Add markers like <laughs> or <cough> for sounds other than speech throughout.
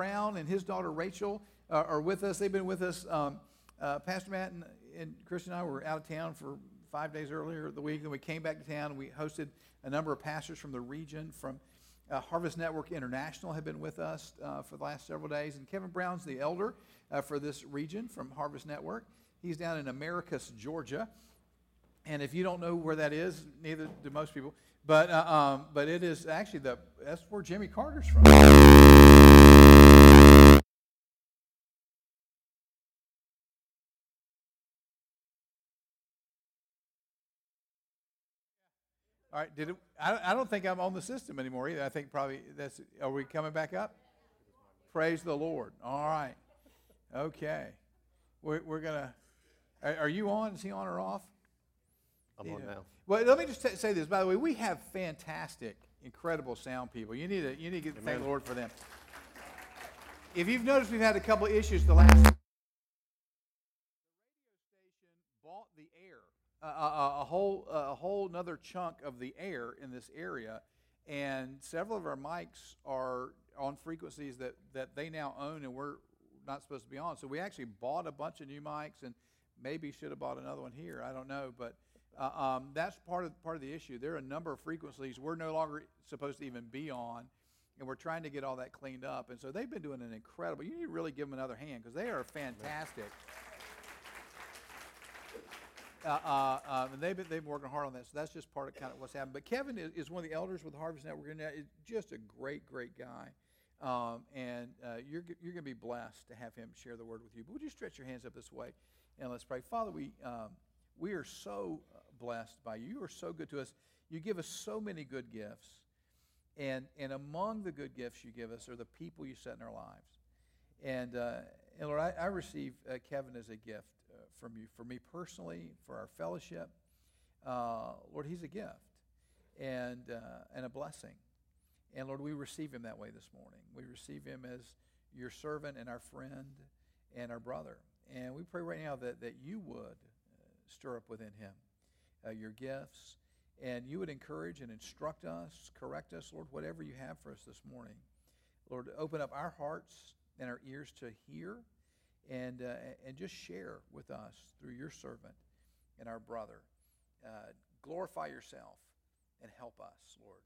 Brown and his daughter Rachel uh, are with us. They've been with us. Um, uh, Pastor Matt and, and Chris and I were out of town for five days earlier the week, and we came back to town and we hosted a number of pastors from the region, from uh, Harvest Network International, have been with us uh, for the last several days. And Kevin Brown's the elder uh, for this region from Harvest Network. He's down in Americus, Georgia. And if you don't know where that is, neither do most people. But, uh, um, but it is actually the, that's where Jimmy Carter's from. All right. Did it, I, I don't think I'm on the system anymore either. I think probably that's. Are we coming back up? Praise the Lord. All right. Okay. We're, we're gonna. Are, are you on? Is he on or off? I'm on now. Well, let me just t- say this. By the way, we have fantastic, incredible sound people. You need to you need to get, thank the Lord for them. If you've noticed, we've had a couple issues the last. The radio station bought the air, uh, a, a whole a whole another chunk of the air in this area, and several of our mics are on frequencies that that they now own, and we're not supposed to be on. So we actually bought a bunch of new mics, and maybe should have bought another one here. I don't know, but. Uh, um, that's part of part of the issue. There are a number of frequencies we're no longer supposed to even be on, and we're trying to get all that cleaned up. And so they've been doing an incredible. You need to really give them another hand because they are fantastic. Uh, uh, um, and they've been, they've been working hard on that. So that's just part of kind of what's happened. But Kevin is, is one of the elders with Harvest Network, and is just a great, great guy. Um, and uh, you're, you're going to be blessed to have him share the word with you. But would you stretch your hands up this way and let's pray? Father, we, um, we are so blessed by you. You are so good to us. You give us so many good gifts. And, and among the good gifts you give us are the people you set in our lives. And, uh, and Lord, I, I receive uh, Kevin as a gift uh, from you, for me personally, for our fellowship. Uh, Lord, he's a gift and, uh, and a blessing. And Lord, we receive him that way this morning. We receive him as your servant and our friend and our brother. And we pray right now that, that you would uh, stir up within him uh, your gifts, and you would encourage and instruct us, correct us, Lord, whatever you have for us this morning. Lord, open up our hearts and our ears to hear and, uh, and just share with us through your servant and our brother. Uh, glorify yourself and help us, Lord.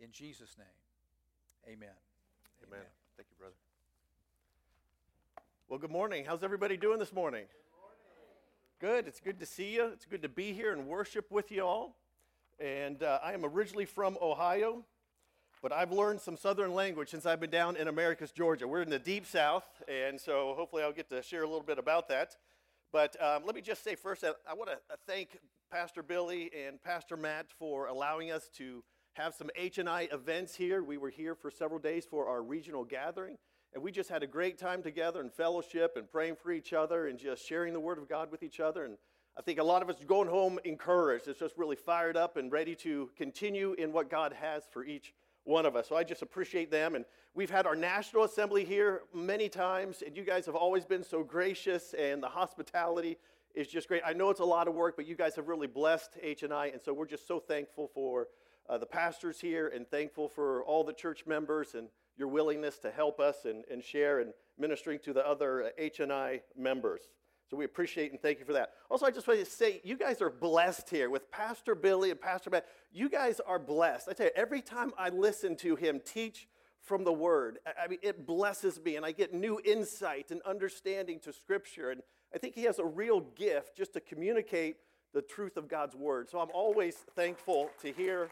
In Jesus' name, amen. Amen. amen. Thank you, brother. Well, good morning. How's everybody doing this morning? Good. It's good to see you. It's good to be here and worship with you all. And uh, I am originally from Ohio, but I've learned some Southern language since I've been down in Americus Georgia. We're in the deep South, and so hopefully I'll get to share a little bit about that. But um, let me just say first, that I want to thank Pastor Billy and Pastor Matt for allowing us to have some HNI events here. We were here for several days for our regional gathering. And we just had a great time together and fellowship and praying for each other and just sharing the Word of God with each other. And I think a lot of us going home encouraged. It's just really fired up and ready to continue in what God has for each one of us. So I just appreciate them. And we've had our National Assembly here many times, and you guys have always been so gracious, and the hospitality is just great. I know it's a lot of work, but you guys have really blessed HNI, and so we're just so thankful for uh, the pastors here and thankful for all the church members and your willingness to help us and, and share and ministering to the other uh, HNI members. So we appreciate and thank you for that. Also, I just want to say, you guys are blessed here with Pastor Billy and Pastor Matt. You guys are blessed. I tell you, every time I listen to him teach from the Word, I mean, it blesses me, and I get new insight and understanding to Scripture. And I think he has a real gift just to communicate the truth of God's Word. So I'm always thankful to hear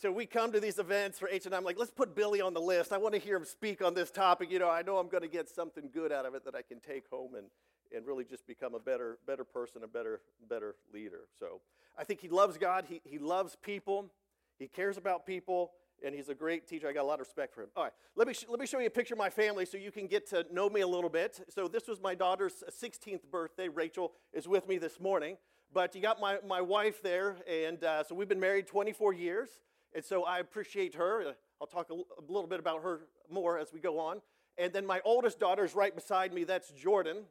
so we come to these events for H and I'm like, let's put Billy on the list. I want to hear him speak on this topic. You know, I know I'm going to get something good out of it that I can take home and and really just become a better better person, a better better leader. So I think he loves God. He he loves people. He cares about people. And he's a great teacher. I got a lot of respect for him. All right, let me, sh- let me show you a picture of my family so you can get to know me a little bit. So, this was my daughter's 16th birthday. Rachel is with me this morning. But you got my, my wife there, and uh, so we've been married 24 years. And so I appreciate her. I'll talk a, little bit about her more as we go on. And then my oldest daughter is right beside me. That's Jordan.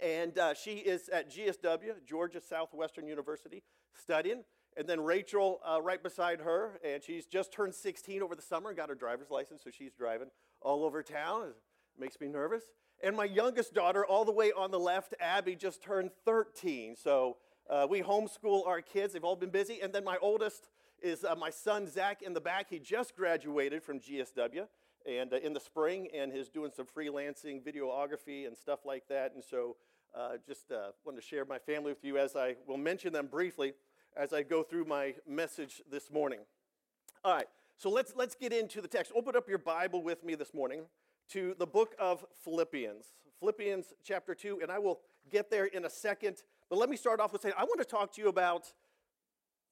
And uh, she is at GSW, Georgia Southwestern University, studying. And then Rachel uh, right beside her, and she's just turned 16 over the summer and got her driver's license, so she's driving all over town. It makes me nervous. And my youngest daughter, all the way on the left, Abby, just turned 13. So uh, we homeschool our kids. They've all been busy. And then my oldest is uh, my son, Zach, in the back. He just graduated from GSW and uh, in the spring and is doing some freelancing, videography, and stuff like that. And so uh, just uh, wanted to share my family with you as I will mention them briefly as I go through my message this morning. All right, so let's, let's get into the text. Open up your Bible with me this morning to the book of Philippians, Philippians chapter 2, and I will get there in a second. But let me start off with saying I want to talk to you about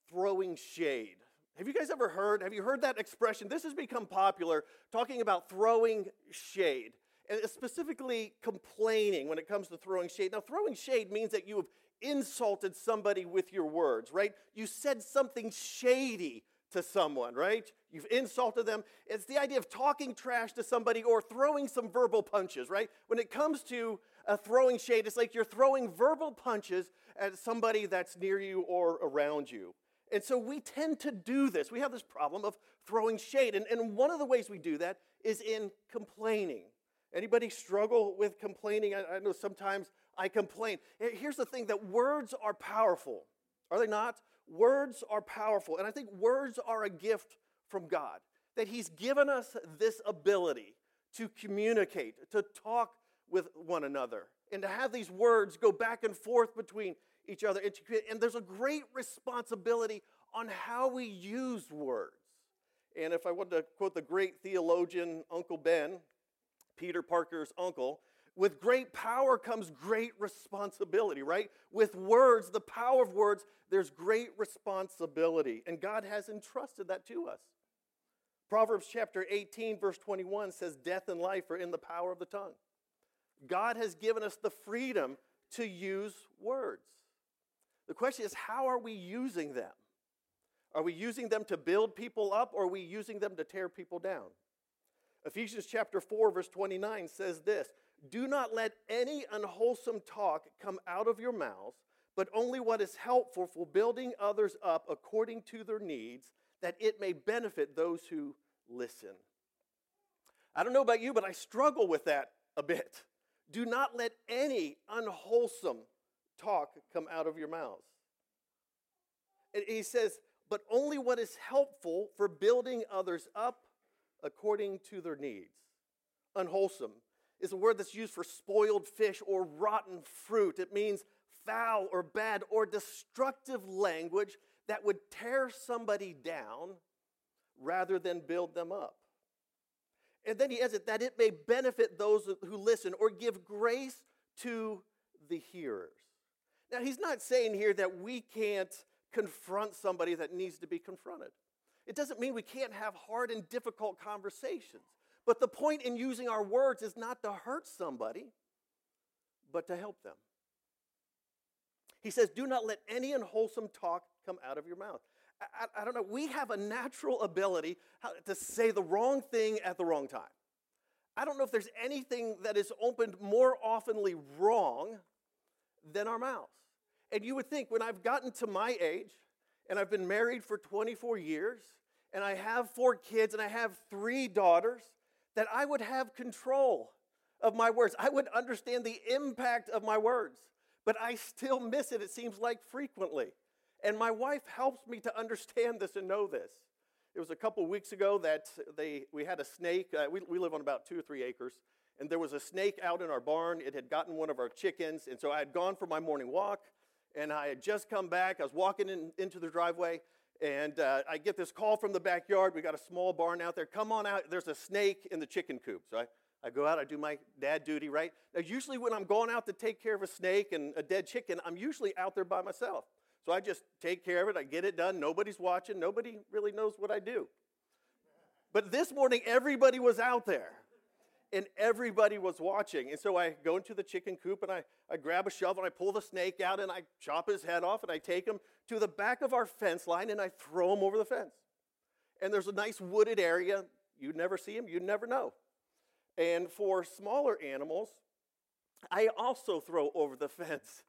throwing shade. Have you guys ever heard? Have you heard that expression? This has become popular, talking about throwing shade, and specifically complaining when it comes to throwing shade. Now, throwing shade means that you have insulted somebody with your words, right? You said something shady to someone, right? You've insulted them. It's the idea of talking trash to somebody or throwing some verbal punches, right? When it comes to uh, throwing shade, it's like you're throwing verbal punches at somebody that's near you or around you. And so we tend to do this. We have this problem of throwing shade. And, and one of the ways we do that is in complaining. Anybody struggle with complaining? I, I know sometimes I complain. Here's the thing that words are powerful, are they not? Words are powerful. And I think words are a gift from God, that He's given us this ability to communicate, to talk with one another, and to have these words go back and forth between each other. And there's a great responsibility on how we use words. And if I want to quote the great theologian Uncle Ben, Peter Parker's uncle, with great power comes great responsibility, right? With words, the power of words, there's great responsibility. And God has entrusted that to us. Proverbs chapter 18, verse 21 says, Death and life are in the power of the tongue. God has given us the freedom to use words. Question is, how are we using them? Are we using them to build people up or are we using them to tear people down? Ephesians chapter 4, verse 29 says this Do not let any unwholesome talk come out of your mouths, but only what is helpful for building others up according to their needs, that it may benefit those who listen. I don't know about you, but I struggle with that a bit. Do not let any unwholesome talk come out of your mouths. He says, but only what is helpful for building others up according to their needs. Unwholesome is a word that's used for spoiled fish or rotten fruit. It means foul or bad or destructive language that would tear somebody down rather than build them up. And then he adds it that it may benefit those who listen or give grace to the hearers. Now, he's not saying here that we can't confront somebody that needs to be confronted. It doesn't mean we can't have hard and difficult conversations. But the point in using our words is not to hurt somebody, but to help them. He says, Do not let any unwholesome talk come out of your mouth. I, I, don't know, we have a natural ability to say the wrong thing at the wrong time. I don't know if there's anything that is opened more oftenly wrong than our mouths. And you would think when I've gotten to my age and I've been married for 24 years and I have four kids and I have three daughters, that I would have control of my words. I would understand the impact of my words, but I still miss it, it seems like frequently. And my wife helps me to understand this and know this. It was a couple weeks ago that they, we had a snake. Uh, we, we live on about two or three acres. And there was a snake out in our barn. It had gotten one of our chickens. And so I had gone for my morning walk. And I had just come back. I was walking in, into the driveway. And uh, I get this call from the backyard. We got a small barn out there. Come on out. There's a snake in the chicken coop. So I, I go out, I do my dad duty, right? Now, usually when I'm going out to take care of a snake and a dead chicken, I'm usually out there by myself. So I just take care of it, I get it done. Nobody's watching, nobody really knows what I do. But this morning, everybody was out there and everybody was watching. And so I go into the chicken coop and I, I grab a shovel and I pull the snake out and I chop his head off and I take him to the back of our fence line and I throw him over the fence. And there's a nice wooded area. You'd never see him, you'd never know. And for smaller animals, I also throw over the <laughs> fence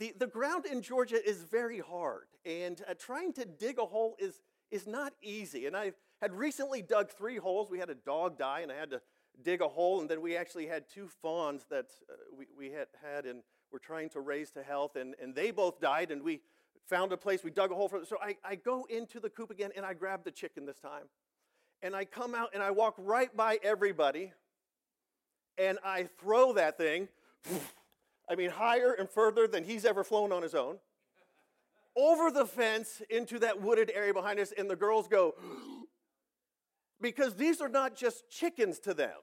the, the ground in Georgia is very hard, and uh, trying to dig a hole is, is not easy. And I had recently dug three holes. We had a dog die, and I had to dig a hole, and then we actually had two fawns that uh, we, we had, had and were trying to raise to health, and, and they both died, and we found a place, we dug a hole for them. So I, I go into the coop again, and I grab the chicken this time. And I come out, and I walk right by everybody, and I throw that thing, I mean, higher and further than he's ever flown on his own, over the fence into that wooded area behind us, and the girls go, <gasps> because these are not just chickens to them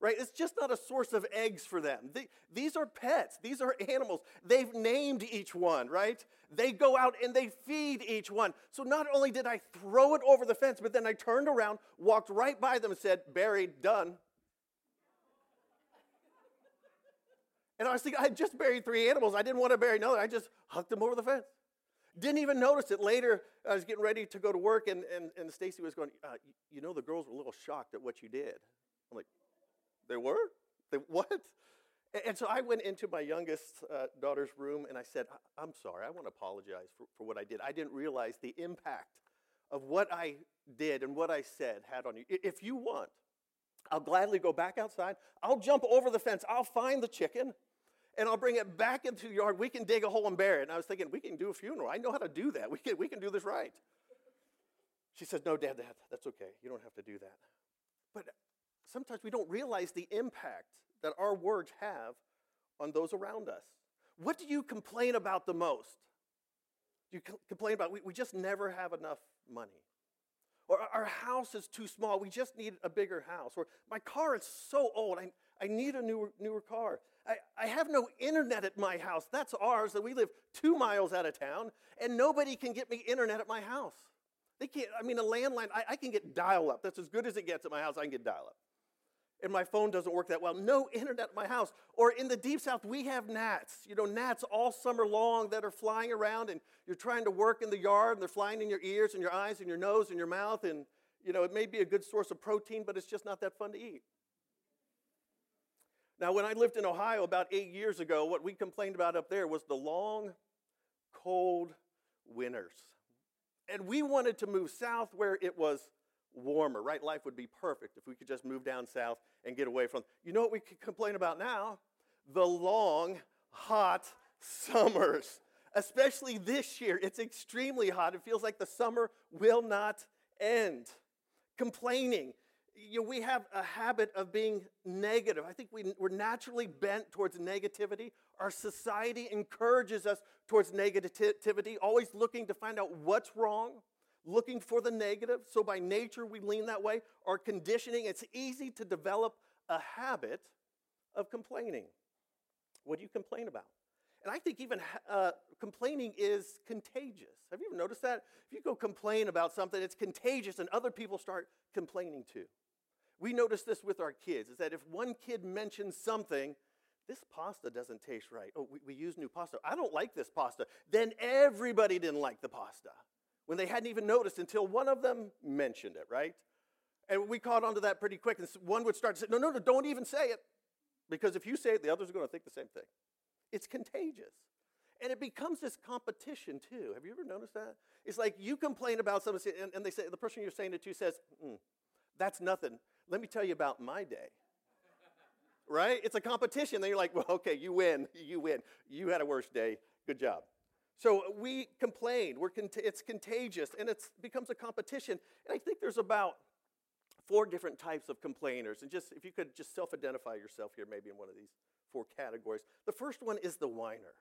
right? It's just not a source of eggs for them. They, these are pets, these are animals. They've named each one, right? They go out and they feed each one. So not only did I throw it over the fence, but then I turned around, walked right by them, and said, Buried, done. And I was thinking, I just buried three animals. I didn't want to bury another. I just hucked them over the fence. Didn't even notice it. Later, I was getting ready to go to work, and, and, and Stacy was going, uh, You know, the girls were a little shocked at what you did. I'm like, they were? They, <laughs> what? And so I went into my youngest uh, daughter's room and I said, I'm sorry, I want to apologize for, for what I did. I didn't realize the impact of what I did and what I said had on you. If you want, I'll gladly go back outside. I'll jump over the fence. I'll find the chicken and I'll bring it back into the yard. We can dig a hole and bury it. And I was thinking, we can do a funeral. I know how to do that. We can, we can do this right. She said, No, Dad, Dad, that's okay. You don't have to do that. But sometimes we don't realize the impact that our words have on those around us. What do you complain about the most? Do you complain about we, we just never have enough money? Or our house is too small, we just need a bigger house. Or my car is so old, I, I need a newer, newer car. I, I have no internet at my house. That's ours, that we live two miles out of town, and nobody can get me internet at my house. They can't, I mean, a landline, I, I can get dial up. That's as good as it gets at my house. I can get dial up and my phone doesn't work that well. No internet in my house. Or in the deep south, we have gnats. You know, gnats all summer long that are flying around, and you're trying to work in the yard, and they're flying in your ears and your eyes and your nose and your mouth. And, you know, it may be a good source of protein, but it's just not that fun to eat. Now, when I lived in Ohio about eight years ago, what we complained about up there was the long, cold winters. And we wanted to move south where it was warmer, right? Life would be perfect if we could just move down south and get away from. You know what we could complain about now? The long, hot summers. Especially this year, it's extremely hot. It feels like the summer will not end. Complaining. You know, we have a habit of being negative. I think we, we're naturally bent towards negativity. Our society encourages us towards negativity, always looking to find out what's wrong, looking for the negative. So by nature, we lean that way. Our conditioning, it's easy to develop a habit of complaining. What do you complain about? And I think even uh, complaining is contagious. Have you ever noticed that? If you go complain about something, it's contagious and other people start complaining too. We notice this with our kids, is that if one kid mentions something, this pasta doesn't taste right. Oh, we, we use new pasta. I don't like this pasta. Then everybody didn't like the pasta when they hadn't even noticed until one of them mentioned it, right? And we caught on to that pretty quick. And one would start to say, No, no, no, don't even say it. Because if you say it, the others are going to think the same thing. It's contagious. And it becomes this competition too. Have you ever noticed that? It's like you complain about something, and, and they say the person you're saying it to says, mm, "That's nothing. Let me tell you about my day." right? It's a competition. Then you're like, "Well, okay, you win. You win. You had a worse day. Good job." So we complain. We're cont- it's contagious, and it becomes a competition. And I think there's about four different types of complainers. And just if you could just self-identify yourself here, maybe in one of these four categories. The first one is the whiner,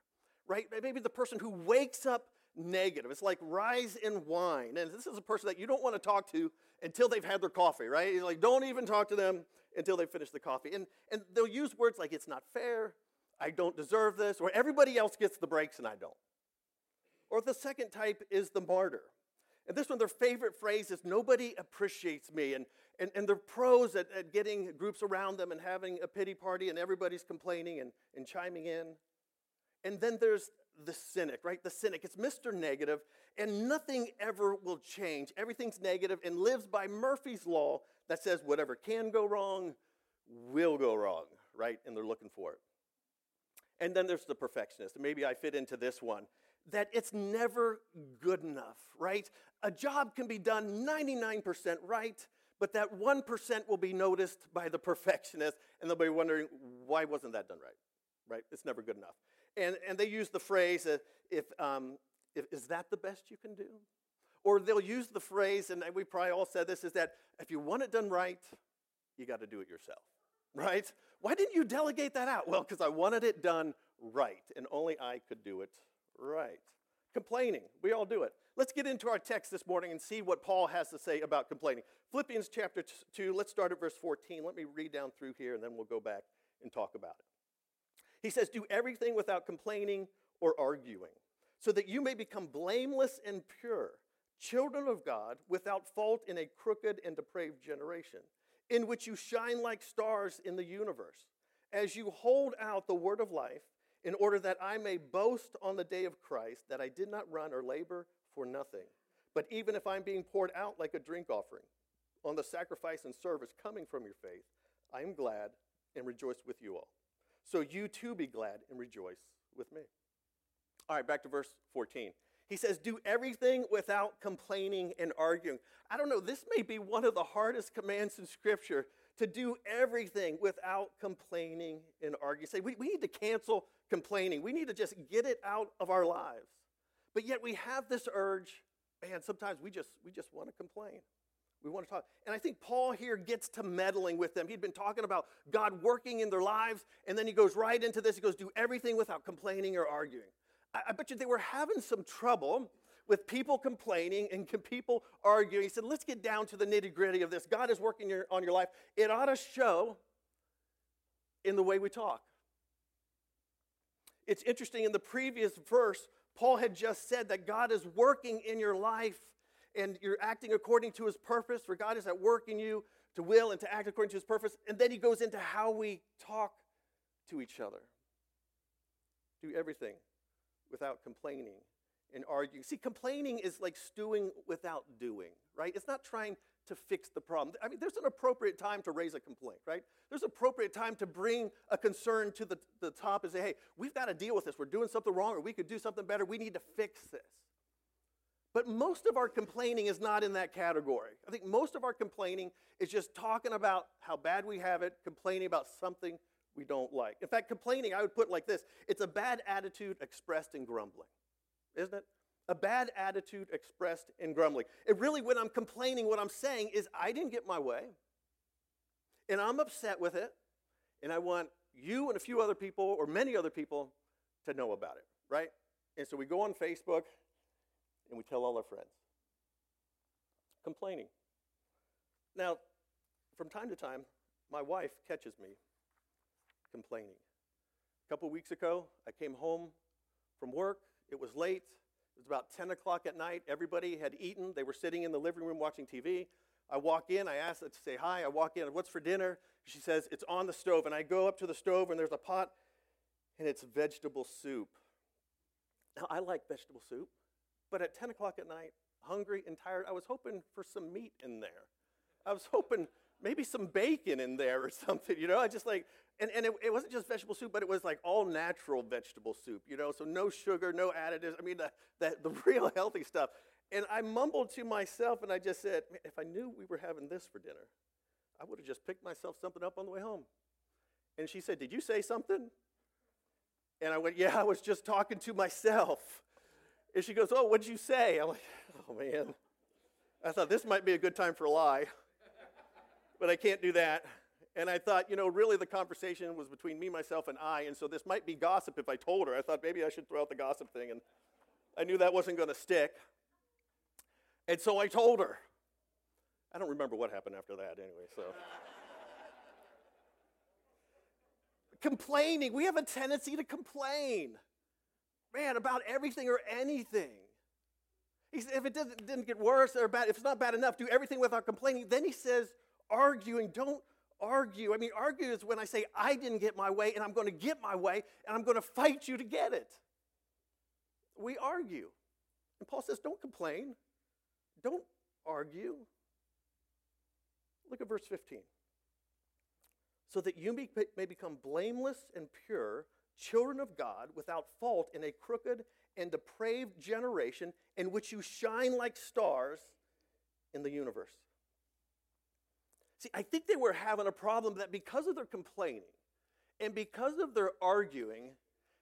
right? Maybe the person who wakes up negative. It's like rise and whine. And this is a person that you don't want to talk to until they've had their coffee, right? Like, don't even talk to them until they finish the coffee. And, and they'll use words like, it's not fair, I don't deserve this, or everybody else gets the breaks and I don't. Or the second type is the martyr. And this one, their favorite phrase is nobody appreciates me. And, and, and they're pros at, at getting groups around them and having a pity party, and everybody's complaining and, and chiming in. And then there's the cynic, right? The cynic. It's Mr. Negative, and nothing ever will change. Everything's negative and lives by Murphy's Law that says whatever can go wrong will go wrong, right? And they're looking for it. And then there's the perfectionist. Maybe I fit into this one that it's never good enough, right? A job can be done 99% right, but that 1% will be noticed by the <laughs> perfectionist, and they'll be wondering, why wasn't that done right? Right? It's never good enough. And, and they use the phrase, uh, if, um, if, is that the best you can do? Or they'll use the phrase, and we probably all said this, is that if you want it done right, you got to do it yourself, right? Why didn't you delegate that out? Well, because I wanted it done right, and only I could do it right. Complaining, we all do it. Let's get into our text this morning and see what Paul has to say about complaining. Philippians chapter 2, let's start at verse 14. Let me read down through here and then we'll go back and talk about it. He says, Do everything without complaining or arguing, so that you may become blameless and pure, children of God, without fault in a crooked and depraved generation, in which you shine like stars in the universe, as you hold out the word of life in order that I may boast on the day of Christ that I did not run or labor for nothing. But even if I'm being poured out like a drink offering on the sacrifice and service coming from your faith, I am glad and rejoice with you all. So you too be glad and rejoice with me. All right, back to verse 14. He says, Do everything without complaining and arguing. I don't know, this may be one of the hardest commands in Scripture to do everything without complaining and arguing. Say, we, we need to cancel complaining. We need to just get it out of our lives. But yet we have this urge, man, sometimes we just we just want to complain. We want to talk. And I think Paul here gets to meddling with them. He'd been talking about God working in their lives, and then he goes right into this. He goes, do everything without complaining or arguing. I, I bet you they were having some trouble with people complaining and <laughs> people arguing. He said, let's get down to the nitty gritty of this. God is working your, on your life. It ought to show in the way we talk. It's interesting, in the previous verse, Paul had just said that God is working in your life and you're acting according to his purpose, for God is at work in you to will and to act according to his purpose. And then he goes into how we talk to each other. Do everything without complaining and arguing. See, complaining is like stewing without doing, right? It's not trying to fix the problem. I mean, there's an appropriate time to raise a complaint, right? There's appropriate time to bring a concern to the, the top and say, hey, we've got to deal with this. We're doing something wrong, or we could do something better. We need to fix this. But most of our complaining is not in that category. I think most of our complaining is just talking about how bad we have it, complaining about something we don't like. In fact, complaining, I would put like this it's a bad attitude expressed in grumbling, isn't it? A bad attitude expressed in grumbling. It really, when I'm complaining, what I'm saying is, I didn't get my way, and I'm upset with it, and I want you and a few other people, or many other people, to know about it, right? And so we go on Facebook and we tell all our friends. Complaining. Now, from time to time, my wife catches me complaining. A couple weeks ago, I came home from work. It was late. It was about 10 o'clock at night. Everybody had eaten. They were sitting in the living room watching TV. I walk in. I ask to say hi. I walk in. What's for dinner? She says, It's on the stove. And I go up to the stove, and there's a pot, and it's vegetable soup. Now, I like vegetable soup, but at 10 o'clock at night, hungry and tired, I was hoping for some meat in there. I was hoping maybe some bacon in there or <laughs> something, you know? I just like, and, and it, it, wasn't just vegetable soup, but it was like all natural vegetable soup, you know? So no sugar, no additives. I mean, the, the, the <laughs> real healthy stuff. And I mumbled to myself and I just said, if I knew we were having this for dinner, I would have just picked myself something up on the way home. And she said, Did you say something? And I went, Yeah, I was just talking to myself. And she goes, Oh, what'd you say? I'm like, Oh, man. I thought this might be a good time for a lie but I can't do that. And I thought, you know, really the conversation was between me, myself, and I, and so this might be gossip if I told her. I thought maybe I should throw out the gossip thing, and I knew that wasn't going to stick. And so I told her. I don't remember what happened after that anyway, so. <laughs> Complaining. We have a tendency to complain, man, about everything or anything. He said, if it didn't, didn't get worse or bad, if it's not bad enough, do everything without complaining. Then he says, arguing. Don't argue. I mean, argue is when I say, I didn't get my way and I'm going to get my way and I'm going to fight you to get it. We argue. And Paul says, don't complain. Don't argue. Look at verse 15. So that you may become blameless and pure, children of God without fault in a crooked and depraved generation in which you shine like stars in the universe. See, I think they were having a problem that because of their complaining and because of their arguing,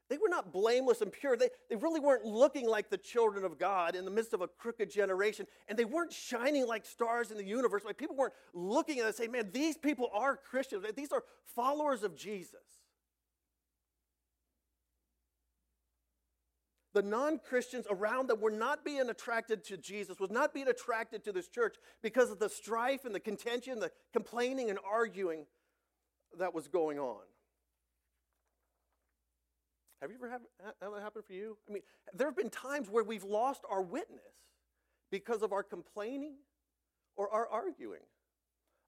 they were not blameless and pure. They, they really weren't looking like the children of God in the midst of a crooked generation. And they weren't shining like stars in the universe. Like people weren't looking at them and saying, man, these people are Christians. These are followers of Jesus. The non Christians around them were not being attracted to Jesus, was not being attracted to this church because of the strife and the contention, the complaining and arguing that was going on. Have you ever had, that happen for you? I mean, there have been times where we've lost our witness because of our complaining or our arguing.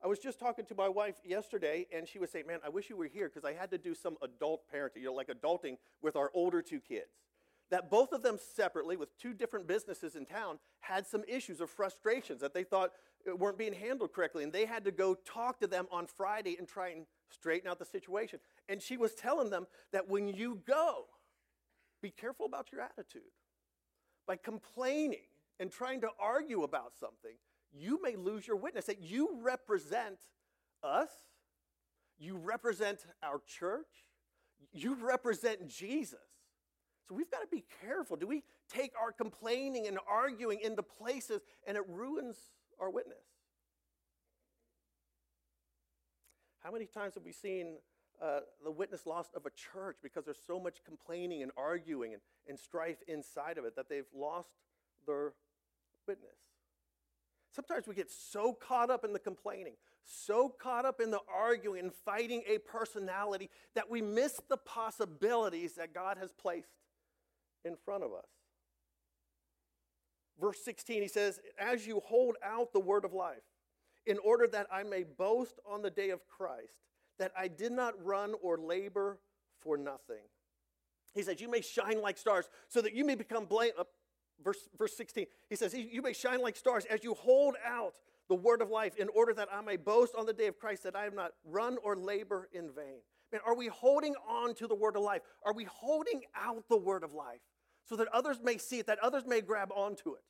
I was just talking to my wife yesterday, and she was saying, Man, I wish you were here because I had to do some adult parenting, you know, like adulting with our older two kids. That both of them separately, with two different businesses in town, had some issues or frustrations that they thought uh, weren't being handled correctly. And they had to go talk to them on Friday and try and straighten out the situation. And she was telling them that when you go, be careful about your attitude. By complaining and trying to argue about something, you may lose your witness. That you represent us, you represent our church, you represent Jesus. So we've got to be careful. Do we take our complaining and arguing into places and it ruins our witness? How many times have we seen uh, the witness lost of a church because there's so much complaining and arguing and, and strife inside of it that they've lost their witness? Sometimes we get so caught up in the complaining, so caught up in the arguing and fighting a personality that we miss the possibilities that God has placed in front of us. Verse 16, he says, As you hold out the word of life, in order that I may boast on the day of Christ, that I did not run or labor for nothing. He says, You may shine like stars, so that you may become blameless. Uh, verse, verse 16, he says, You may shine like stars as you hold out the word of life, in order that I may boast on the day of Christ that I have not run or labor in vain. Man, are we holding on to the word of life? Are we holding out the word of life so that others may see it, that others may grab onto it?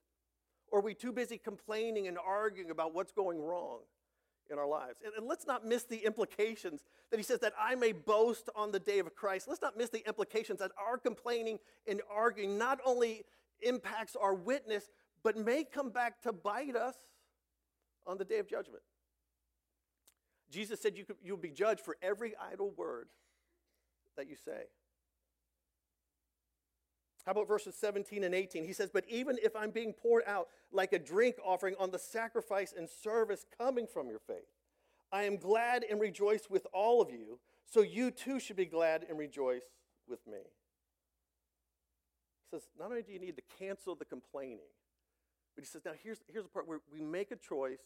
Or are we too busy complaining and arguing about what's going wrong in our lives? And, and, let's not miss the implications that he says that I may boast on the day of Christ. Let's not miss the implications that our complaining and arguing not only impacts our witness, but may come back to bite us on the day of judgment. Jesus said you could, you'll be judged for every idle word that you say. How about verses 17 and 18? He says, But even if I'm being poured out like a drink offering on the sacrifice and service coming from your faith, I am glad and rejoice with all of you, so you too should be glad and rejoice with me. He says, Not only do you need to cancel the complaining, but he says, Now here's, here's the part where we make a choice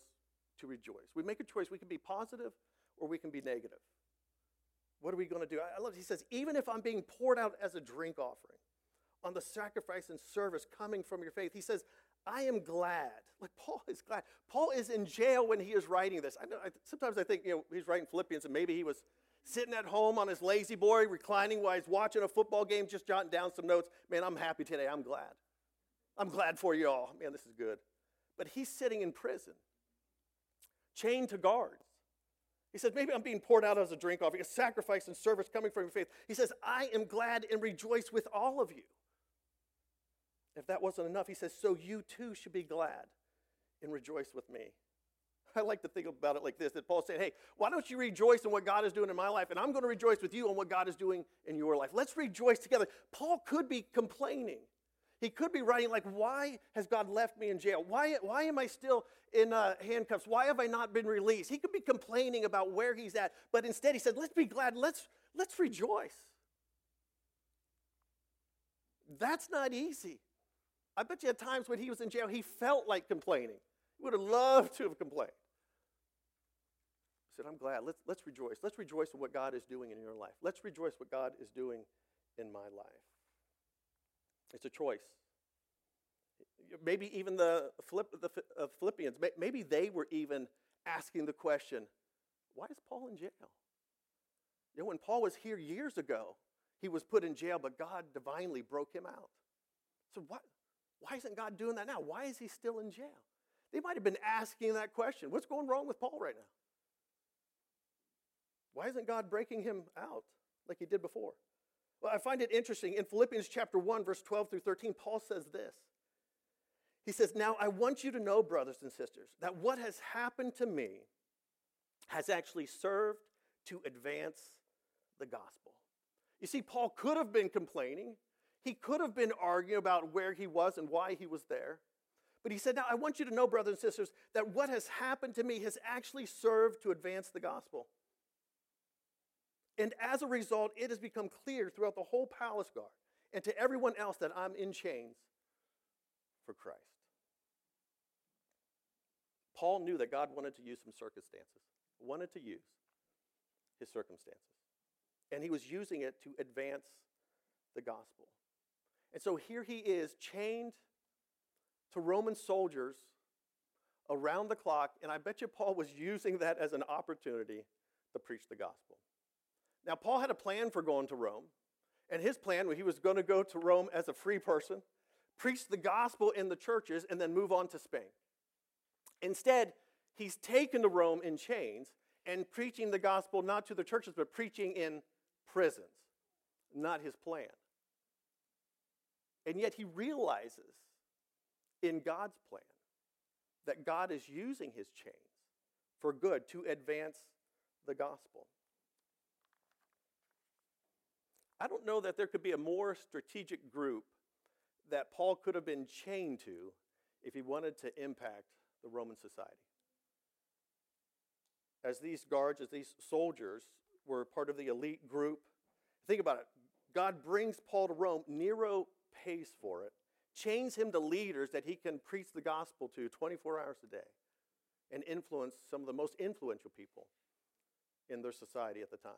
to rejoice. We make a choice. We can be positive or we can be negative. What are we going to do? I love, it. he says, even if I'm being poured out as a drink offering, on the sacrifice and service coming from your faith. He says, I am glad. Like Paul is glad. Paul is in jail when he is writing this. I know, I, sometimes I think you know he's writing Philippians and maybe he was sitting at home on his La-Z-Boy, reclining while he's watching a football game, just jotting down some notes. Man, I'm happy today. I'm glad. I'm glad for you all. Man, this is good. But he's sitting in prison, chained to guards. He says, maybe I'm being poured out as a drink offering, a sacrifice and service coming from your faith. He says, I am glad and rejoice with all of you. If that wasn't enough, he says, So you too should be glad and rejoice with me. <laughs> I like to think about it like this that Paul said, Hey, why don't you rejoice in what God is doing in my life? And I'm going to rejoice with you on what God is doing in your life. Let's rejoice together. Paul could be complaining. He could be writing, like, why has God left me in jail? Why, why am I still in uh, handcuffs? Why have I not been released? He could be complaining about where he's at, but instead he said, let's be glad, let's, let's rejoice. That's not easy. I bet you at times when he was in jail, he felt like complaining. He would have loved to have complained. He said, I'm glad. Let's, let's rejoice. Let's rejoice in what God is doing in your life. Let's rejoice what God is doing in my life. It's a choice. Maybe even the, the uh, Philippians, maybe they were even asking the question, why is Paul in jail? You know, when Paul was here years ago, he was put in jail, but God divinely broke him out. So, why isn't God doing that now? Why is he still in jail? They might have been asking that question What's going wrong with Paul right now? Why isn't God breaking him out like he did before? Well, I find it interesting. In Philippians chapter 1, verse 12 through 13, Paul says this. He says, Now I want you to know, brothers and sisters, that what has happened to me has actually served to advance the gospel. You see, Paul could have been complaining. He could have been arguing about where he was and why he was there. But he said, Now I want you to know, brothers and sisters, that what has happened to me has actually served to advance the gospel. And as a result, it has become clear throughout the whole palace guard and to everyone else that I'm in chains for Christ. Paul knew that God wanted to use some circumstances, wanted to use his circumstances. And he was using it to advance the gospel. And so here he is, chained to Roman soldiers around the clock, and I bet you Paul was using that as an opportunity to preach the gospel. Now, Paul had a plan for going to Rome, and his plan was he was going to go to Rome as a free person, preach the gospel in the churches, and then move on to Spain. Instead, he's taken to Rome in chains and preaching the gospel not to the churches, but preaching in prisons. Not his plan. And yet he realizes in God's plan that God is using his chains for good to advance the gospel. I don't know that there could be a more strategic group that Paul could have been chained to if he wanted to impact the Roman society. As these guards, as these soldiers were part of the elite group, think about it. God brings Paul to Rome. Nero pays for it, chains him to leaders that he can preach the gospel to 24 hours a day and influence some of the most influential people in their society at the time.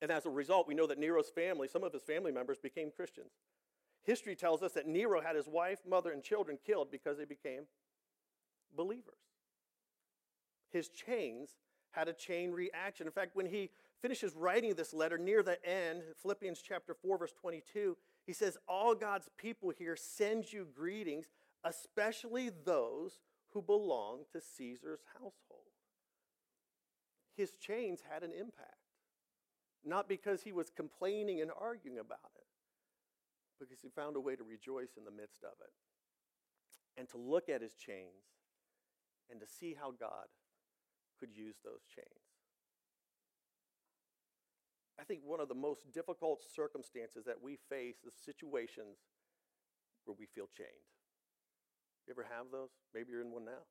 And as a result, we know that Nero's family, some of his family members, became Christians. History tells us that Nero had his wife, mother, and children killed because they became believers. His chains had a chain reaction. In fact, when he finishes writing this letter near the end, Philippians chapter 4, verse 22, he says, All God's people here send you greetings, especially those who belong to Caesar's household. His chains had an impact. Not because he was complaining and arguing about it, because he found a way to rejoice in the midst of it and to look at his chains and to see how God could use those chains. I think one of the most difficult circumstances that we face is situations where we feel chained. You ever have those? Maybe you're in one now.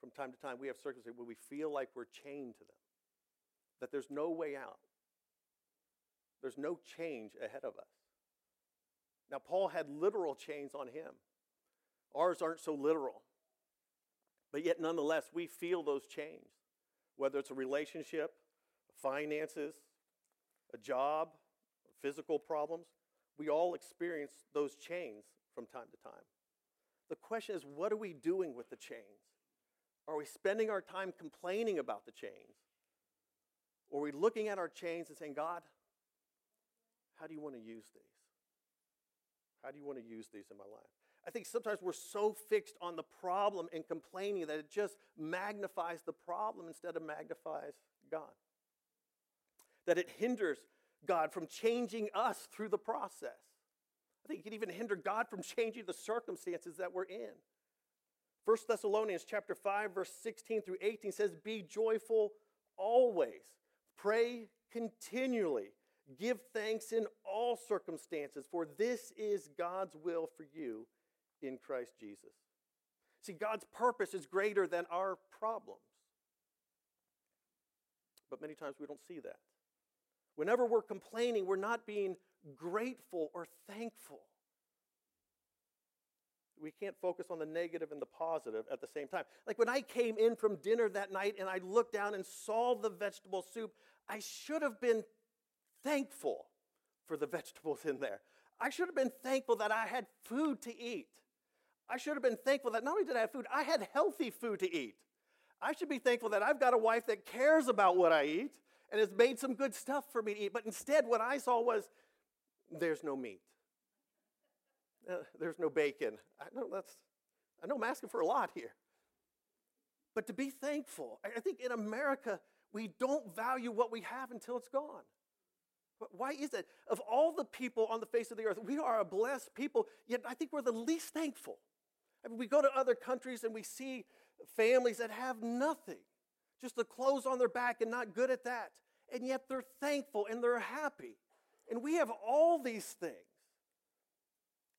From time to time, we have circumstances where we feel like we're chained to them, that there's no way out, there's no change ahead of us. Now, Paul had literal chains on him. Ours aren't so literal. But yet, nonetheless, we feel those chains, whether it's a relationship, finances, a job, physical problems. We all experience those chains from time to time. The question is, what are we doing with the chains? Are we spending our time complaining about the chains? Or are we looking at our chains and saying, God, how do you want to use these? How do you want to use these in my life? I think sometimes we're so fixed on the problem and complaining that it just magnifies the problem instead of magnifies God. That it hinders God from changing us through the process. I think it can even hinder God from changing the circumstances that we're in. 1 Thessalonians chapter 5 verse 16 through 18 says be joyful always. Pray continually. Give thanks in all circumstances for this is God's will for you in Christ Jesus. See, God's purpose is greater than our problems. But many times we don't see that. Whenever we're complaining, we're not being grateful or thankful. We can't focus on the negative and the positive at the same time. Like when I came in from dinner that night and I looked down and saw the vegetable soup, I should have been thankful for the vegetables in there. I should have been thankful that I had food to eat. I should have been thankful that not only did I have food, I had healthy food to eat. I should be thankful that I've got a wife that cares about what I eat and has made some good stuff for me to eat. But instead, what I saw was there's no meat. Uh, there's no bacon. I know that's, I know I'm asking for a lot here. But to be thankful, I think in America, we don't value what we have until it's gone. Why is it? Of all the people on the face of the earth, we are a blessed people, yet I think we're the least thankful. I mean, we go to other countries and we see families that have nothing, just the clothes on their back and not good at that. And yet they're thankful and they're happy. And we have all these things.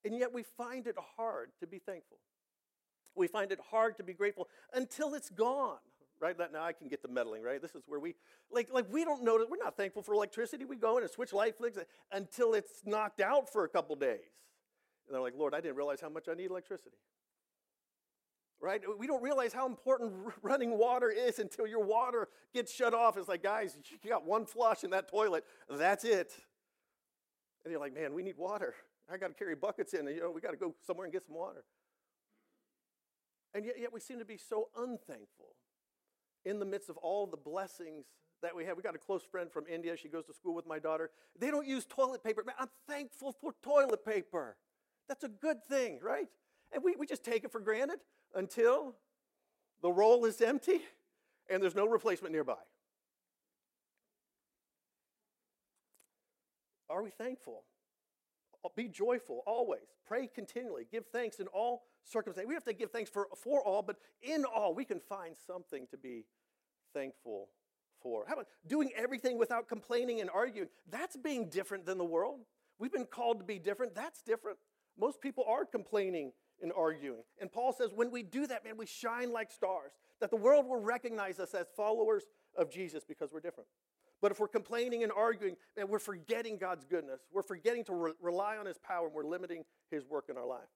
And yet we find it hard to be thankful. We find it hard to be grateful until it's gone right? Now I can get the meddling, right? This is where we, like, like we don't know that we're not thankful for electricity. We go in and switch light flicks until it's knocked out for a couple days. And they're like, Lord, I didn't realize how much I need electricity. Right? We don't realize how important running water is until your water gets shut off. It's like, guys, you got one flush in that toilet. That's it. And you're like, man, we need water. I got to carry buckets in. And, you know, we got to go somewhere and get some water. And yet, yet we seem to be so unthankful in the midst of all the blessings that we have. We got a close friend from India. She goes to school with my daughter. They don't use toilet paper. Man, I'm thankful for toilet paper. That's a good thing, right? And we, we just take it for granted until the roll is empty and there's no replacement nearby. Are we thankful? Be joyful always. Pray continually. Give thanks in all circumstances. We have to give thanks for, for all, but in all, we can find something to be thankful for. How about doing everything without complaining and arguing? That's being different than the world. We've been called to be different. That's different. Most people are complaining and arguing. And Paul says, when we do that, man, we shine like stars, that the world will recognize us as followers of Jesus because we're different. But if we're complaining and arguing, man, we're forgetting God's goodness. We're forgetting to re- rely on His power and we're limiting His work in our life.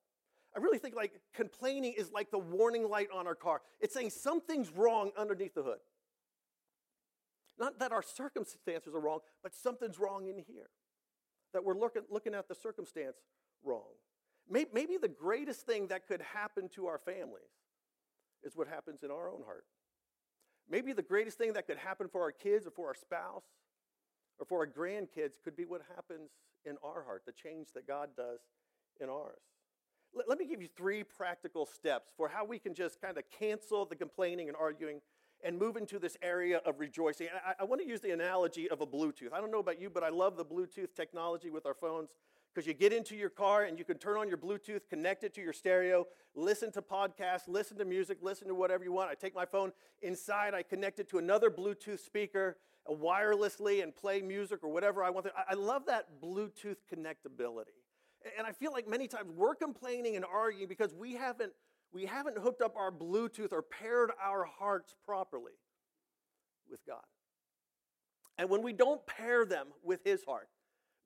I really think like complaining is like the warning light on our car. It's saying something's wrong underneath the hood. Not that our circumstances are wrong, but something's wrong in here. That we're looking, looking at the circumstance wrong. Maybe, maybe the greatest thing that could happen to our families is what happens in our own heart. Maybe the greatest thing that could happen for our kids or for our spouse or for our grandkids could be what happens in our heart, the change that God does in ours. Let, let me give you three practical steps for how we can just kind of cancel the complaining and arguing and move into this area of rejoicing. I, I want to use the analogy of a Bluetooth. I don't know about you, but I love the Bluetooth technology with our phones because you get into your car and you can turn on your Bluetooth, connect it to your stereo, listen to podcasts, listen to music, listen to whatever you want. I take my phone inside, I connect it to another Bluetooth speaker uh, wirelessly and play music or whatever I want. I love that Bluetooth connectability. And I feel like many times we're complaining and arguing because we haven't, we haven't hooked up our Bluetooth or paired our hearts properly with God. And when we don't pair them with His heart,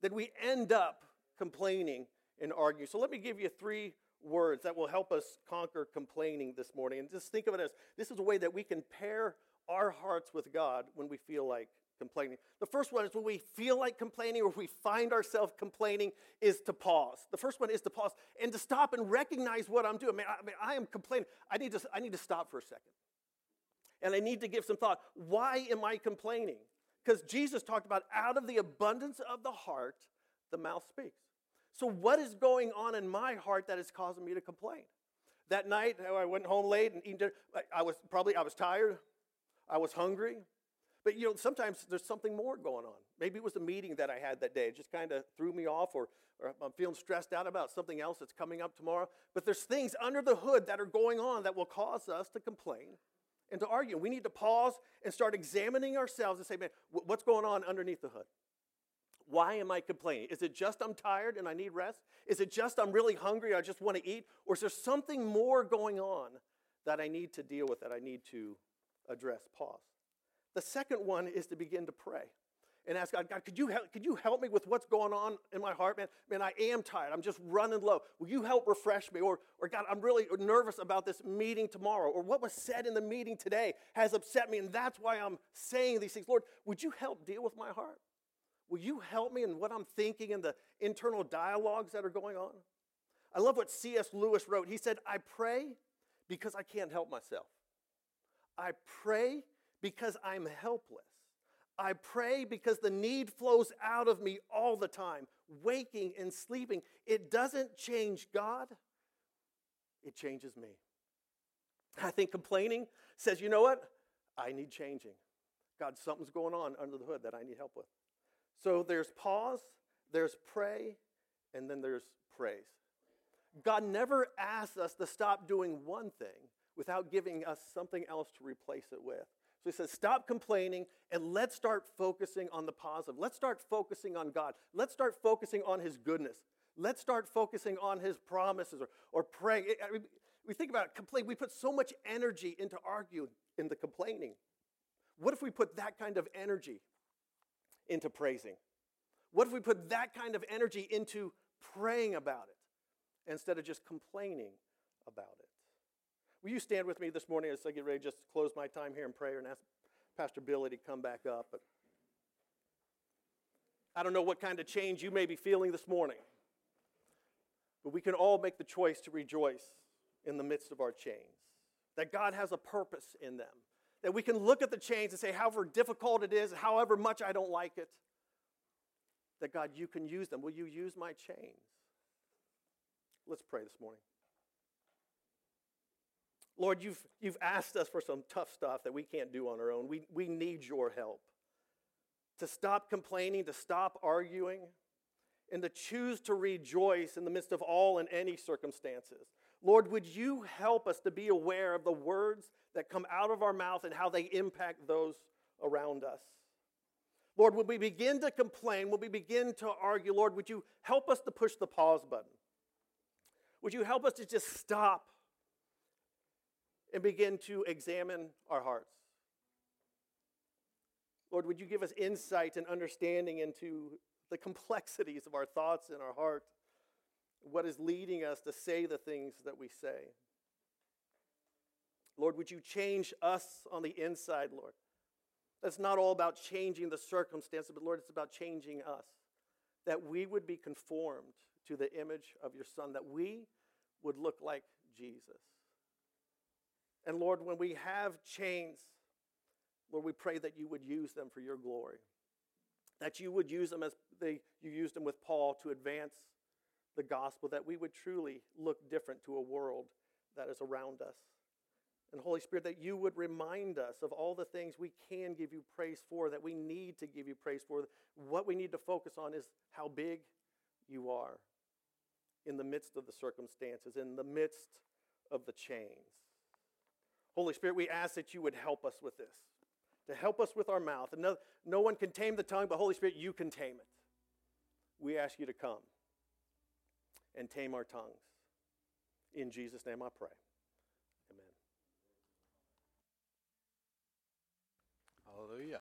then we end up complaining and arguing. So let me give you three words that will help us conquer complaining this morning. And just think of it as this is a way that we can pair our hearts with God when we feel like complaining. The first one is when we feel like complaining or we find ourselves complaining is to pause. The first one is to pause and to stop and recognize what I'm doing. I mean, I, mean, I am complaining. I need, to, I need to stop for a second. And I need to give some thought. Why am I complaining? Because Jesus talked about out of the abundance of the heart, the mouth speaks. So, what is going on in my heart that is causing me to complain? That night, I went home late and eating I was probably I was tired, I was hungry, but you know sometimes there's something more going on. Maybe it was the meeting that I had that day; it just kind of threw me off, or, or I'm feeling stressed out about something else that's coming up tomorrow. But there's things under the hood that are going on that will cause us to complain and to argue. We need to pause and start examining ourselves and say, "Man, what's going on underneath the hood?" Why am I complaining? Is it just I'm tired and I need rest? Is it just I'm really hungry, I just want to eat? Or is there something more going on that I need to deal with, that I need to address? Pause. The second one is to begin to pray and ask God, God, could you help, could you help me with what's going on in my heart? Man, man, I am tired. I'm just running low. Will you help refresh me? Or, or God, I'm really nervous about this meeting tomorrow. Or what was said in the meeting today has upset me, and that's why I'm saying these things. Lord, would you help deal with my heart? Will you help me in what I'm thinking and the internal dialogues that are going on? I love what C.S. Lewis wrote. He said, I pray because I can't help myself. I pray because I'm helpless. I pray because the need flows out of me all the time, waking and sleeping. It doesn't change God, it changes me. I think complaining says, you know what? I need changing. God, something's going on under the hood that I need help with. So there's pause, there's pray, and then there's praise. God never asks us to stop doing one thing without giving us something else to replace it with. So he says, stop complaining and let's start focusing on the positive. Let's start focusing on God. Let's start focusing on his goodness. Let's start focusing on his promises or, or praying. I mean, we think about complaining. We put so much energy into arguing, into complaining. What if we put that kind of energy into praising? What if we put that kind of energy into praying about it instead of just complaining about it? Will you stand with me this morning as I get ready to just close my time here in prayer and ask Pastor Billy to come back up? But I don't know what kind of change you may be feeling this morning, but we can all make the choice to rejoice in the midst of our chains. That God has a purpose in them. That we can look at the chains and say, however difficult it is, however much I don't like it, that God, you can use them. Will you use my chains? Let's pray this morning. Lord, you've, you've asked us for some tough stuff that we can't do on our own. We, we need your help to stop complaining, to stop arguing, and to choose to rejoice in the midst of all and any circumstances. Lord, would you help us to be aware of the words that come out of our mouth and how they impact those around us? Lord, when we begin to complain, when we begin to argue, Lord, would you help us to push the pause button? Would you help us to just stop and begin to examine our hearts. Lord, would you give us insight and understanding into the complexities of our thoughts and our heart, what is leading us to say the things that we say? Lord, would you change us on the inside, Lord? That's not all about changing the circumstances, but Lord, it's about changing us. That we would be conformed to the image of your Son, that we would look like Jesus. And Lord, when we have chains, Lord, we pray that you would use them for your glory. That you would use them as they, you used them with Paul to advance the gospel, that we would truly look different to a world that is around us. And Holy Spirit, that you would remind us of all the things we can give you praise for, that we need to give you praise for. What we need to focus on is how big you are in the midst of the circumstances, in the midst of the chains. Holy Spirit, we ask that you would help us with this, to help us with our mouth. And no, no one can tame the tongue, but Holy Spirit, you can tame it. We ask you to come and tame our tongues. In Jesus' name I pray. Amen. Hallelujah.